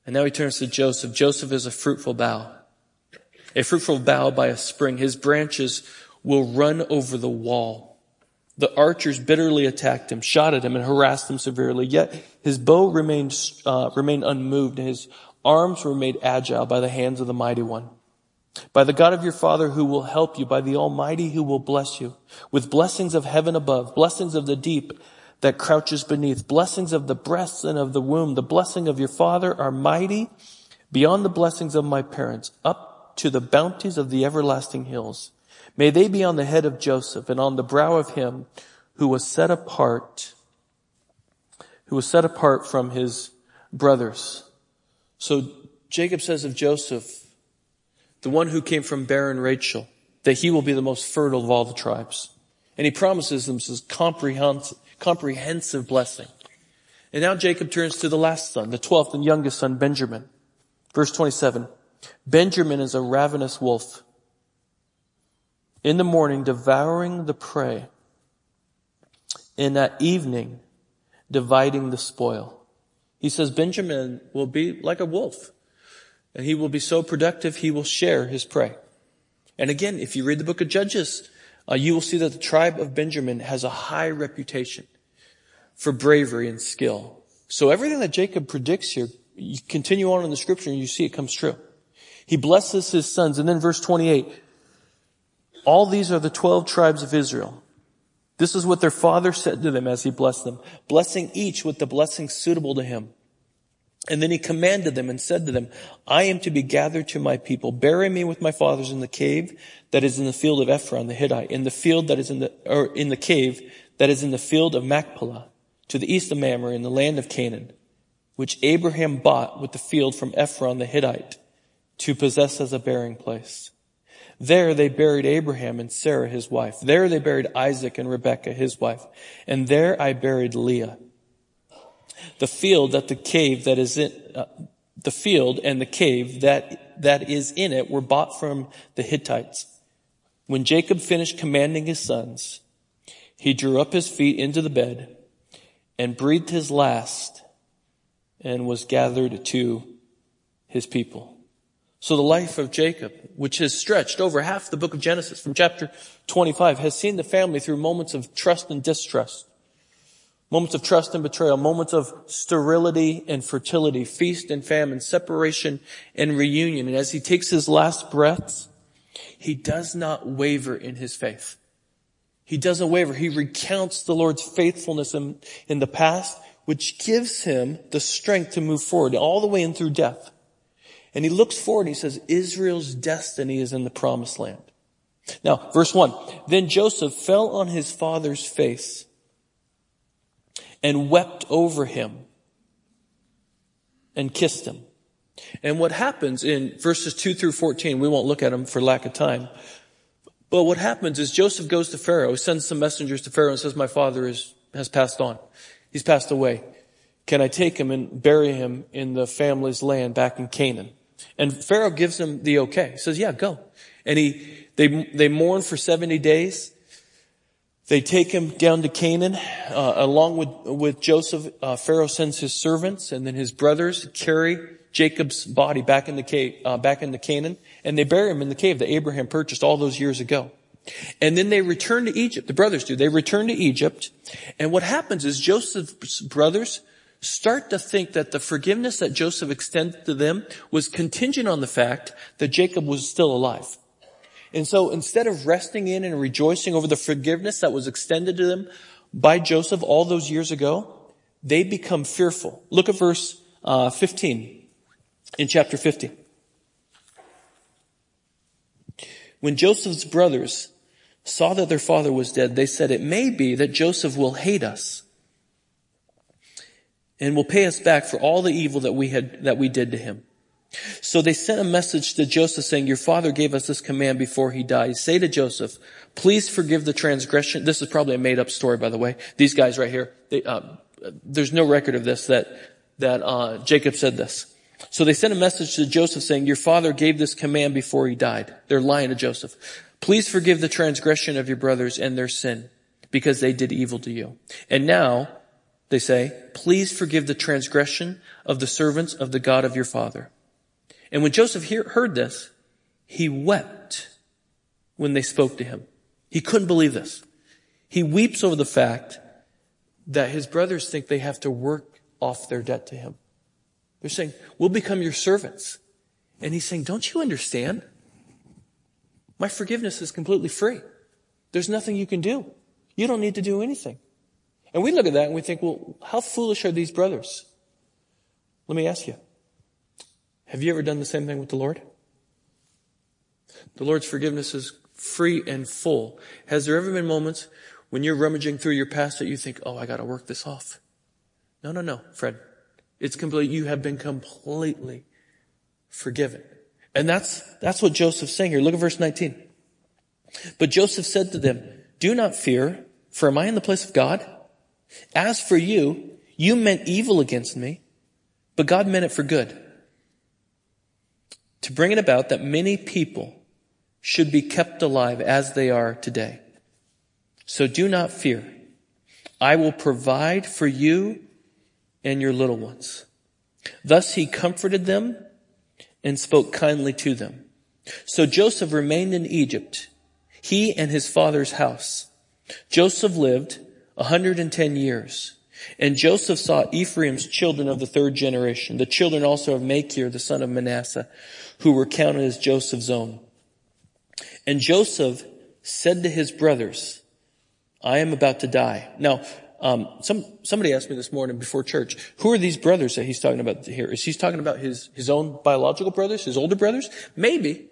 And now he turns to Joseph. Joseph is a fruitful bough, a fruitful bough by a spring. His branches will run over the wall. The archers bitterly attacked him, shot at him, and harassed him severely. Yet his bow remained, uh, remained unmoved, and his arms were made agile by the hands of the mighty one. By the God of your father who will help you, by the Almighty who will bless you, with blessings of heaven above, blessings of the deep that crouches beneath, blessings of the breasts and of the womb. The blessing of your father are mighty beyond the blessings of my parents, up to the bounties of the everlasting hills. May they be on the head of Joseph and on the brow of him who was set apart, who was set apart from his brothers. So Jacob says of Joseph, the one who came from barren Rachel, that he will be the most fertile of all the tribes. And he promises them this comprehensive, comprehensive blessing. And now Jacob turns to the last son, the twelfth and youngest son, Benjamin. Verse 27. Benjamin is a ravenous wolf in the morning devouring the prey, and at evening dividing the spoil. He says Benjamin will be like a wolf, and he will be so productive he will share his prey. And again, if you read the book of Judges, uh, you will see that the tribe of Benjamin has a high reputation for bravery and skill. So everything that Jacob predicts here, you continue on in the scripture and you see it comes true. He blesses his sons. And then verse 28, all these are the 12 tribes of Israel. This is what their father said to them as he blessed them, blessing each with the blessing suitable to him. And then he commanded them and said to them, I am to be gathered to my people. Bury me with my fathers in the cave that is in the field of Ephron the Hittite, in the field that is in the, or in the cave that is in the field of Machpelah, to the east of Mamre in the land of Canaan, which Abraham bought with the field from Ephron the Hittite to possess as a burying place. There they buried Abraham and Sarah, his wife. There they buried Isaac and Rebekah, his wife. And there I buried Leah. The field that the cave that is in, uh, the field and the cave that, that is in it were bought from the Hittites. When Jacob finished commanding his sons, he drew up his feet into the bed and breathed his last and was gathered to his people. So the life of Jacob, which has stretched over half the book of Genesis from chapter 25, has seen the family through moments of trust and distrust. Moments of trust and betrayal, moments of sterility and fertility, feast and famine, separation and reunion. And as he takes his last breaths, he does not waver in his faith. He doesn't waver. He recounts the Lord's faithfulness in, in the past, which gives him the strength to move forward all the way in through death. And he looks forward and he says, Israel's destiny is in the promised land. Now, verse one, then Joseph fell on his father's face and wept over him and kissed him. And what happens in verses 2 through 14, we won't look at them for lack of time. But what happens is Joseph goes to Pharaoh, he sends some messengers to Pharaoh and says, my father is, has passed on. He's passed away. Can I take him and bury him in the family's land back in Canaan? And Pharaoh gives him the okay. He says, yeah, go. And he, they, they mourn for 70 days. They take him down to Canaan, uh, along with, with Joseph. Uh, Pharaoh sends his servants and then his brothers carry Jacob's body back in the cave, uh, back into Canaan, and they bury him in the cave that Abraham purchased all those years ago. And then they return to Egypt. The brothers do. They return to Egypt. And what happens is Joseph's brothers start to think that the forgiveness that Joseph extended to them was contingent on the fact that Jacob was still alive. And so instead of resting in and rejoicing over the forgiveness that was extended to them by Joseph all those years ago, they become fearful. Look at verse uh, 15 in chapter 50. When Joseph's brothers saw that their father was dead, they said, it may be that Joseph will hate us and will pay us back for all the evil that we had, that we did to him. So they sent a message to Joseph saying, your father gave us this command before he died. Say to Joseph, please forgive the transgression. This is probably a made up story, by the way. These guys right here, they, uh, there's no record of this that, that, uh, Jacob said this. So they sent a message to Joseph saying, your father gave this command before he died. They're lying to Joseph. Please forgive the transgression of your brothers and their sin because they did evil to you. And now, they say, please forgive the transgression of the servants of the God of your father. And when Joseph hear, heard this, he wept when they spoke to him. He couldn't believe this. He weeps over the fact that his brothers think they have to work off their debt to him. They're saying, we'll become your servants. And he's saying, don't you understand? My forgiveness is completely free. There's nothing you can do. You don't need to do anything. And we look at that and we think, well, how foolish are these brothers? Let me ask you. Have you ever done the same thing with the Lord? The Lord's forgiveness is free and full. Has there ever been moments when you're rummaging through your past that you think, oh, I gotta work this off? No, no, no, Fred. It's complete. You have been completely forgiven. And that's, that's what Joseph's saying here. Look at verse 19. But Joseph said to them, do not fear, for am I in the place of God? As for you, you meant evil against me, but God meant it for good. To bring it about that many people should be kept alive as they are today. So do not fear. I will provide for you and your little ones. Thus he comforted them and spoke kindly to them. So Joseph remained in Egypt, he and his father's house. Joseph lived 110 years. And Joseph saw Ephraim's children of the third generation, the children also of Machir, the son of Manasseh, who were counted as Joseph's own. And Joseph said to his brothers, I am about to die. Now, um, some somebody asked me this morning before church, who are these brothers that he's talking about here? Is he talking about his his own biological brothers, his older brothers? Maybe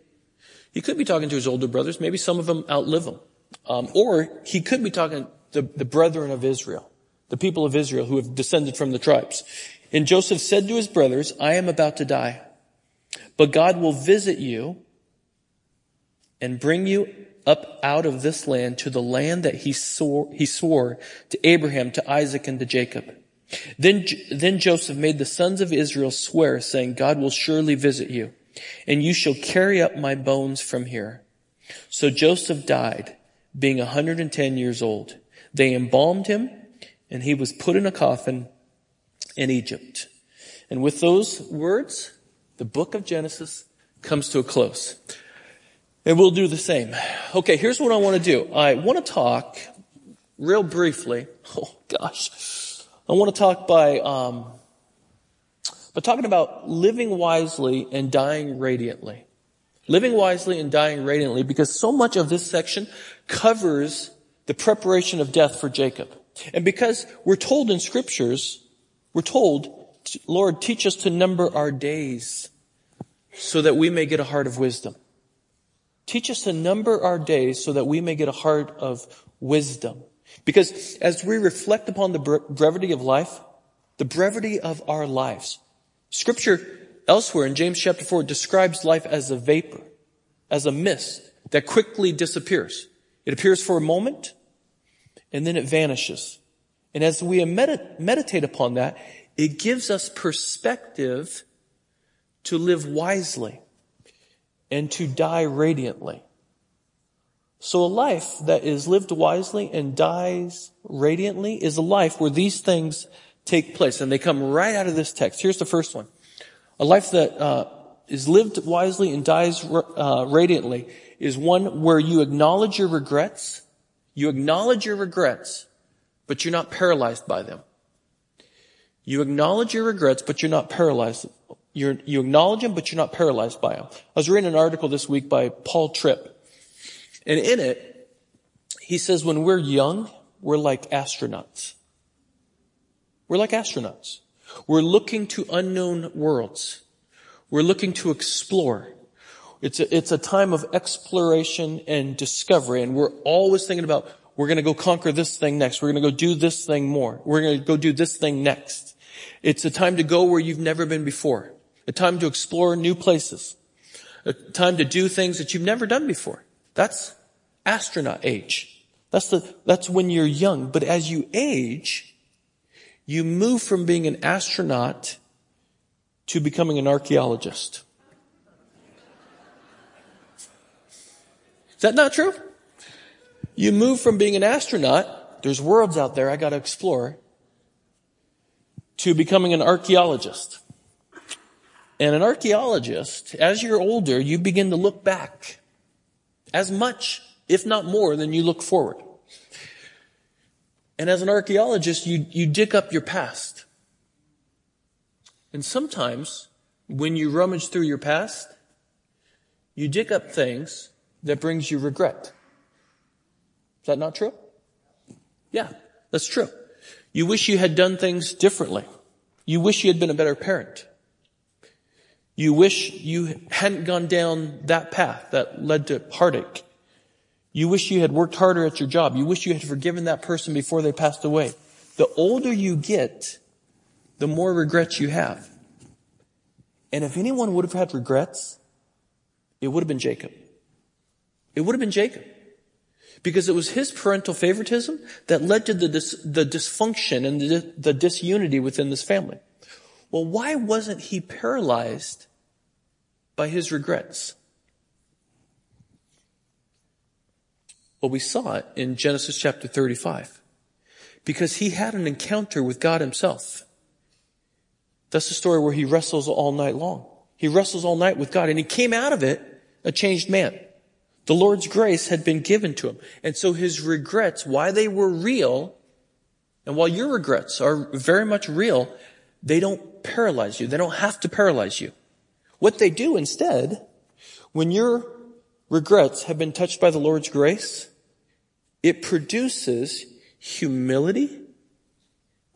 he could be talking to his older brothers. Maybe some of them outlive him, um, or he could be talking the the brethren of Israel, the people of Israel who have descended from the tribes. And Joseph said to his brothers, "I am about to die, but God will visit you and bring you up out of this land to the land that he swore, he swore to Abraham, to Isaac, and to Jacob. Then, then Joseph made the sons of Israel swear, saying, God will surely visit you, and you shall carry up my bones from here. So Joseph died, being 110 years old. They embalmed him, and he was put in a coffin in Egypt. And with those words, the book of Genesis comes to a close. And we'll do the same. Okay, here's what I want to do. I want to talk real briefly. *laughs* Oh gosh. I want to talk by, um, by talking about living wisely and dying radiantly. Living wisely and dying radiantly because so much of this section covers the preparation of death for Jacob. And because we're told in scriptures, we're told, Lord, teach us to number our days so that we may get a heart of wisdom. Teach us to number our days so that we may get a heart of wisdom. Because as we reflect upon the brevity of life, the brevity of our lives, scripture elsewhere in James chapter 4 describes life as a vapor, as a mist that quickly disappears. It appears for a moment and then it vanishes. And as we meditate upon that, it gives us perspective to live wisely and to die radiantly. So a life that is lived wisely and dies radiantly is a life where these things take place and they come right out of this text. Here's the first one. A life that uh, is lived wisely and dies uh, radiantly is one where you acknowledge your regrets, you acknowledge your regrets, but you're not paralyzed by them. You acknowledge your regrets, but you're not paralyzed you're, you acknowledge him, but you're not paralyzed by them. I was reading an article this week by Paul Tripp. And in it, he says when we're young, we're like astronauts. We're like astronauts. We're looking to unknown worlds. We're looking to explore. It's a, it's a time of exploration and discovery. And we're always thinking about, we're going to go conquer this thing next. We're going to go do this thing more. We're going to go do this thing next. It's a time to go where you've never been before. A time to explore new places. A time to do things that you've never done before. That's astronaut age. That's the, that's when you're young. But as you age, you move from being an astronaut to becoming an archaeologist. That not true? You move from being an astronaut, there's worlds out there I gotta explore, to becoming an archaeologist. And an archaeologist, as you're older, you begin to look back as much, if not more, than you look forward. And as an archaeologist, you, you dig up your past. And sometimes, when you rummage through your past, you dig up things that brings you regret. Is that not true? Yeah, that's true. You wish you had done things differently. You wish you had been a better parent. You wish you hadn't gone down that path that led to heartache. You wish you had worked harder at your job. You wish you had forgiven that person before they passed away. The older you get, the more regrets you have. And if anyone would have had regrets, it would have been Jacob. It would have been Jacob. Because it was his parental favoritism that led to the, dis- the dysfunction and the, the disunity within this family. Well, why wasn't he paralyzed by his regrets? Well, we saw it in Genesis chapter 35. Because he had an encounter with God himself. That's the story where he wrestles all night long. He wrestles all night with God and he came out of it a changed man. The Lord's grace had been given to him. And so his regrets, why they were real, and while your regrets are very much real, they don't paralyze you. They don't have to paralyze you. What they do instead, when your regrets have been touched by the Lord's grace, it produces humility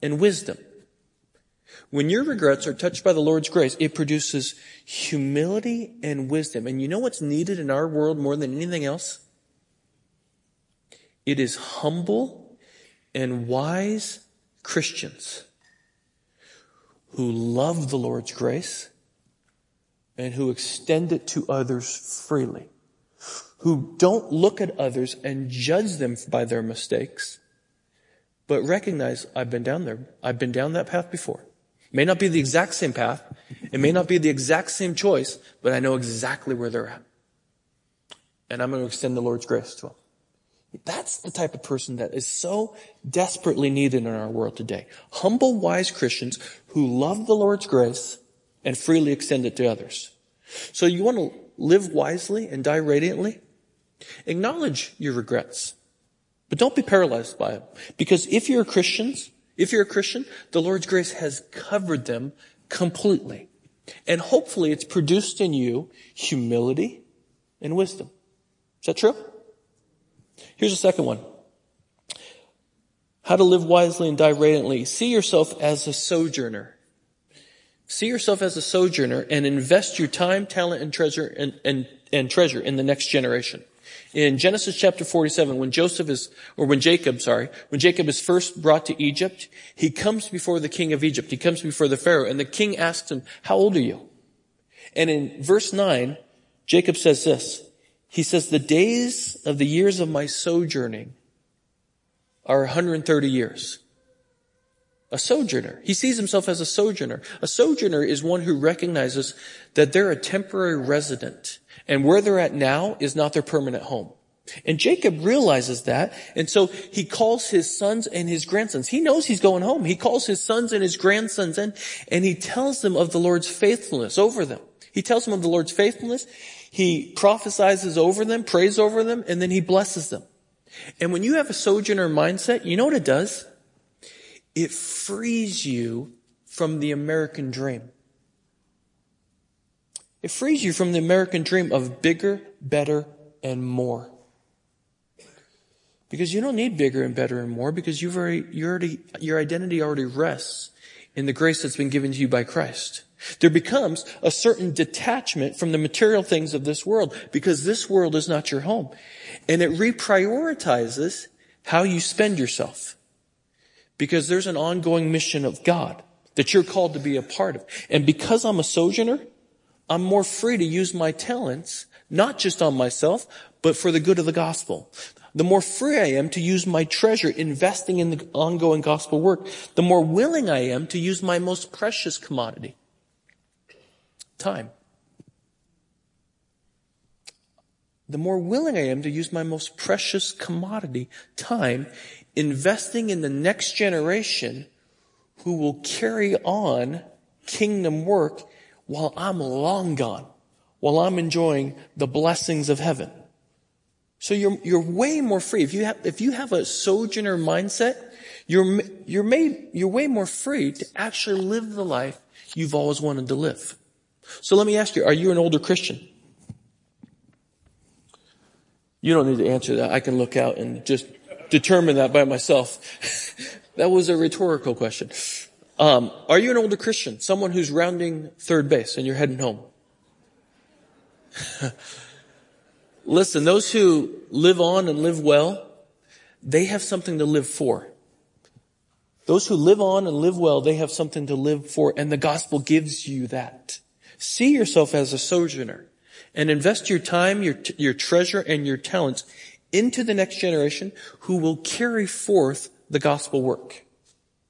and wisdom. When your regrets are touched by the Lord's grace, it produces humility and wisdom. And you know what's needed in our world more than anything else? It is humble and wise Christians who love the Lord's grace and who extend it to others freely. Who don't look at others and judge them by their mistakes, but recognize I've been down there. I've been down that path before. It may not be the exact same path. It may not be the exact same choice, but I know exactly where they're at. And I'm going to extend the Lord's grace to them. That's the type of person that is so desperately needed in our world today. Humble, wise Christians who love the Lord's grace and freely extend it to others. So you want to live wisely and die radiantly? Acknowledge your regrets, but don't be paralyzed by them. Because if you're Christians, if you're a Christian, the Lord's grace has covered them completely. And hopefully it's produced in you humility and wisdom. Is that true? Here's a second one. How to live wisely and die radiantly. See yourself as a sojourner. See yourself as a sojourner and invest your time, talent, and treasure and, and, and treasure in the next generation. In Genesis chapter 47, when Joseph is, or when Jacob, sorry, when Jacob is first brought to Egypt, he comes before the king of Egypt. He comes before the Pharaoh and the king asks him, how old are you? And in verse 9, Jacob says this. He says, the days of the years of my sojourning are 130 years. A sojourner. He sees himself as a sojourner. A sojourner is one who recognizes that they're a temporary resident and where they're at now is not their permanent home. And Jacob realizes that, and so he calls his sons and his grandsons. He knows he's going home. He calls his sons and his grandsons in, and he tells them of the Lord's faithfulness over them. He tells them of the Lord's faithfulness. He prophesies over them, prays over them, and then he blesses them. And when you have a sojourner mindset, you know what it does? It frees you from the American dream. It frees you from the American dream of bigger, better, and more. Because you don't need bigger and better and more because you've already, you already, your identity already rests in the grace that's been given to you by Christ. There becomes a certain detachment from the material things of this world because this world is not your home. And it reprioritizes how you spend yourself because there's an ongoing mission of God that you're called to be a part of. And because I'm a sojourner, I'm more free to use my talents, not just on myself, but for the good of the gospel. The more free I am to use my treasure investing in the ongoing gospel work, the more willing I am to use my most precious commodity. Time. The more willing I am to use my most precious commodity, time, investing in the next generation who will carry on kingdom work while I'm long gone, while I'm enjoying the blessings of heaven. So you're, you're way more free. If you have, if you have a sojourner mindset, you're, you're made, you're way more free to actually live the life you've always wanted to live. So let me ask you, are you an older Christian? You don't need to answer that. I can look out and just determine that by myself. *laughs* that was a rhetorical question. Um, are you an older Christian? Someone who's rounding third base and you're heading home? *laughs* Listen, those who live on and live well, they have something to live for. Those who live on and live well, they have something to live for, and the gospel gives you that. See yourself as a sojourner and invest your time, your, your treasure, and your talents into the next generation who will carry forth the gospel work.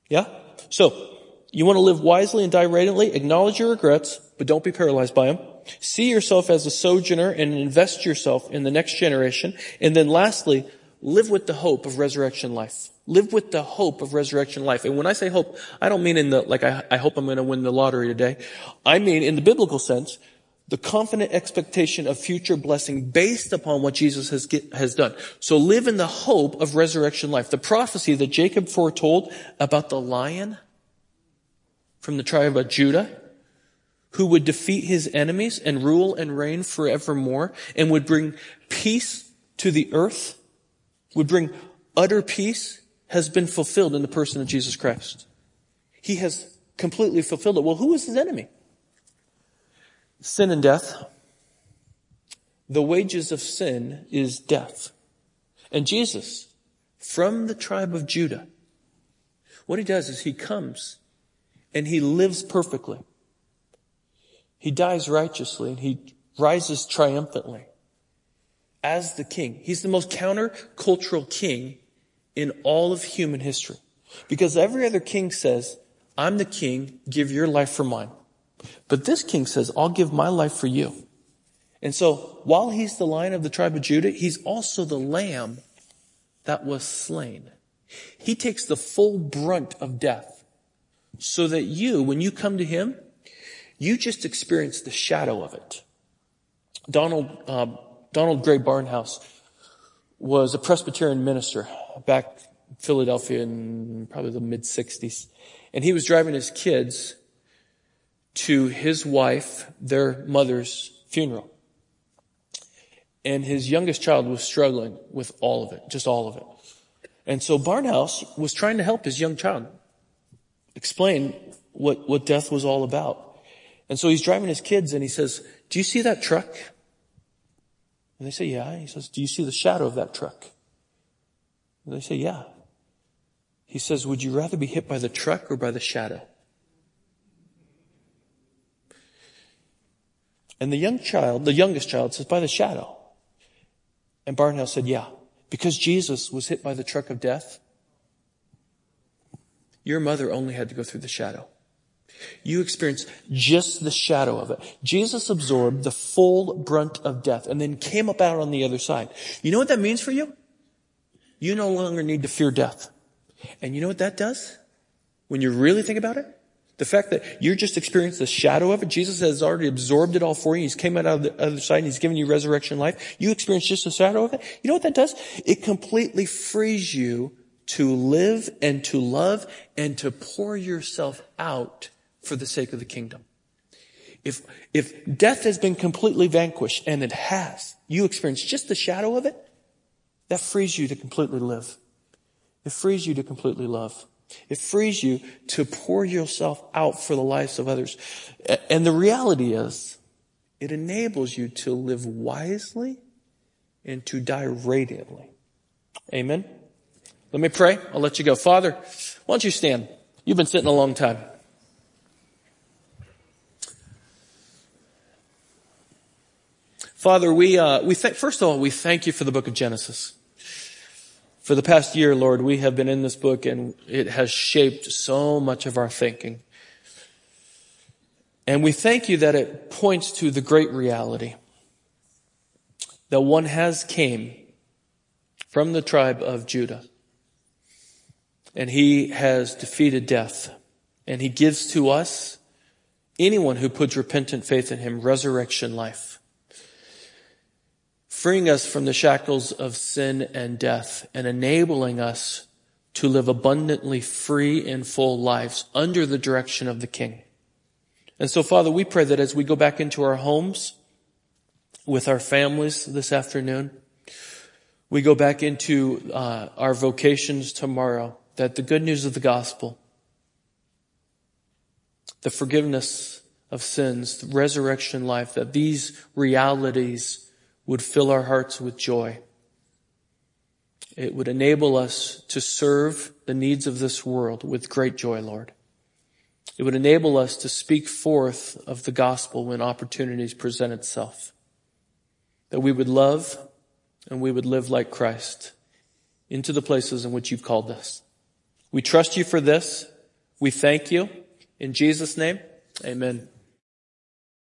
Yeah? So, you want to live wisely and die radiantly, acknowledge your regrets, but don't be paralyzed by them. See yourself as a sojourner and invest yourself in the next generation. And then lastly, live with the hope of resurrection life. Live with the hope of resurrection life. And when I say hope, I don't mean in the, like, I, I hope I'm going to win the lottery today. I mean in the biblical sense, the confident expectation of future blessing based upon what Jesus has, get, has done. So live in the hope of resurrection life. The prophecy that Jacob foretold about the lion from the tribe of Judah, who would defeat his enemies and rule and reign forevermore and would bring peace to the earth, would bring utter peace, has been fulfilled in the person of Jesus Christ. He has completely fulfilled it. Well, who is his enemy? Sin and death. The wages of sin is death. And Jesus, from the tribe of Judah, what he does is he comes and he lives perfectly. He dies righteously and he rises triumphantly as the king. He's the most countercultural king in all of human history. Because every other king says, I'm the king, give your life for mine. But this king says, I'll give my life for you. And so while he's the lion of the tribe of Judah, he's also the lamb that was slain. He takes the full brunt of death so that you, when you come to him, you just experience the shadow of it. Donald, uh, Donald Grey Barnhouse was a Presbyterian minister back in Philadelphia in probably the mid 60s. And he was driving his kids to his wife, their mother's funeral. And his youngest child was struggling with all of it, just all of it. And so Barnhouse was trying to help his young child explain what, what death was all about. And so he's driving his kids and he says, do you see that truck? And they say, yeah. He says, do you see the shadow of that truck? And they say, yeah. He says, would you rather be hit by the truck or by the shadow? And the young child, the youngest child says, by the shadow. And Barnhouse said, yeah. Because Jesus was hit by the truck of death, your mother only had to go through the shadow. You experience just the shadow of it. Jesus absorbed the full brunt of death and then came up out on the other side. You know what that means for you? You no longer need to fear death. And you know what that does? When you really think about it? The fact that you're just experiencing the shadow of it, Jesus has already absorbed it all for you. He's came out of the other side and he's given you resurrection life. You experience just the shadow of it. You know what that does? It completely frees you to live and to love and to pour yourself out for the sake of the kingdom. If, if death has been completely vanquished, and it has, you experience just the shadow of it, that frees you to completely live. It frees you to completely love. It frees you to pour yourself out for the lives of others. And the reality is, it enables you to live wisely and to die radiantly. Amen. Let me pray. I'll let you go. Father, why don't you stand? You've been sitting a long time. Father, we, uh, we first of all, we thank you for the book of Genesis. For the past year, Lord, we have been in this book and it has shaped so much of our thinking. And we thank you that it points to the great reality that one has came from the tribe of Judah and he has defeated death and he gives to us anyone who puts repentant faith in him resurrection life freeing us from the shackles of sin and death and enabling us to live abundantly free and full lives under the direction of the King. And so Father, we pray that as we go back into our homes with our families this afternoon, we go back into uh, our vocations tomorrow, that the good news of the gospel, the forgiveness of sins, the resurrection life, that these realities would fill our hearts with joy. It would enable us to serve the needs of this world with great joy, Lord. It would enable us to speak forth of the gospel when opportunities present itself. That we would love and we would live like Christ into the places in which you've called us. We trust you for this. We thank you. In Jesus' name, amen.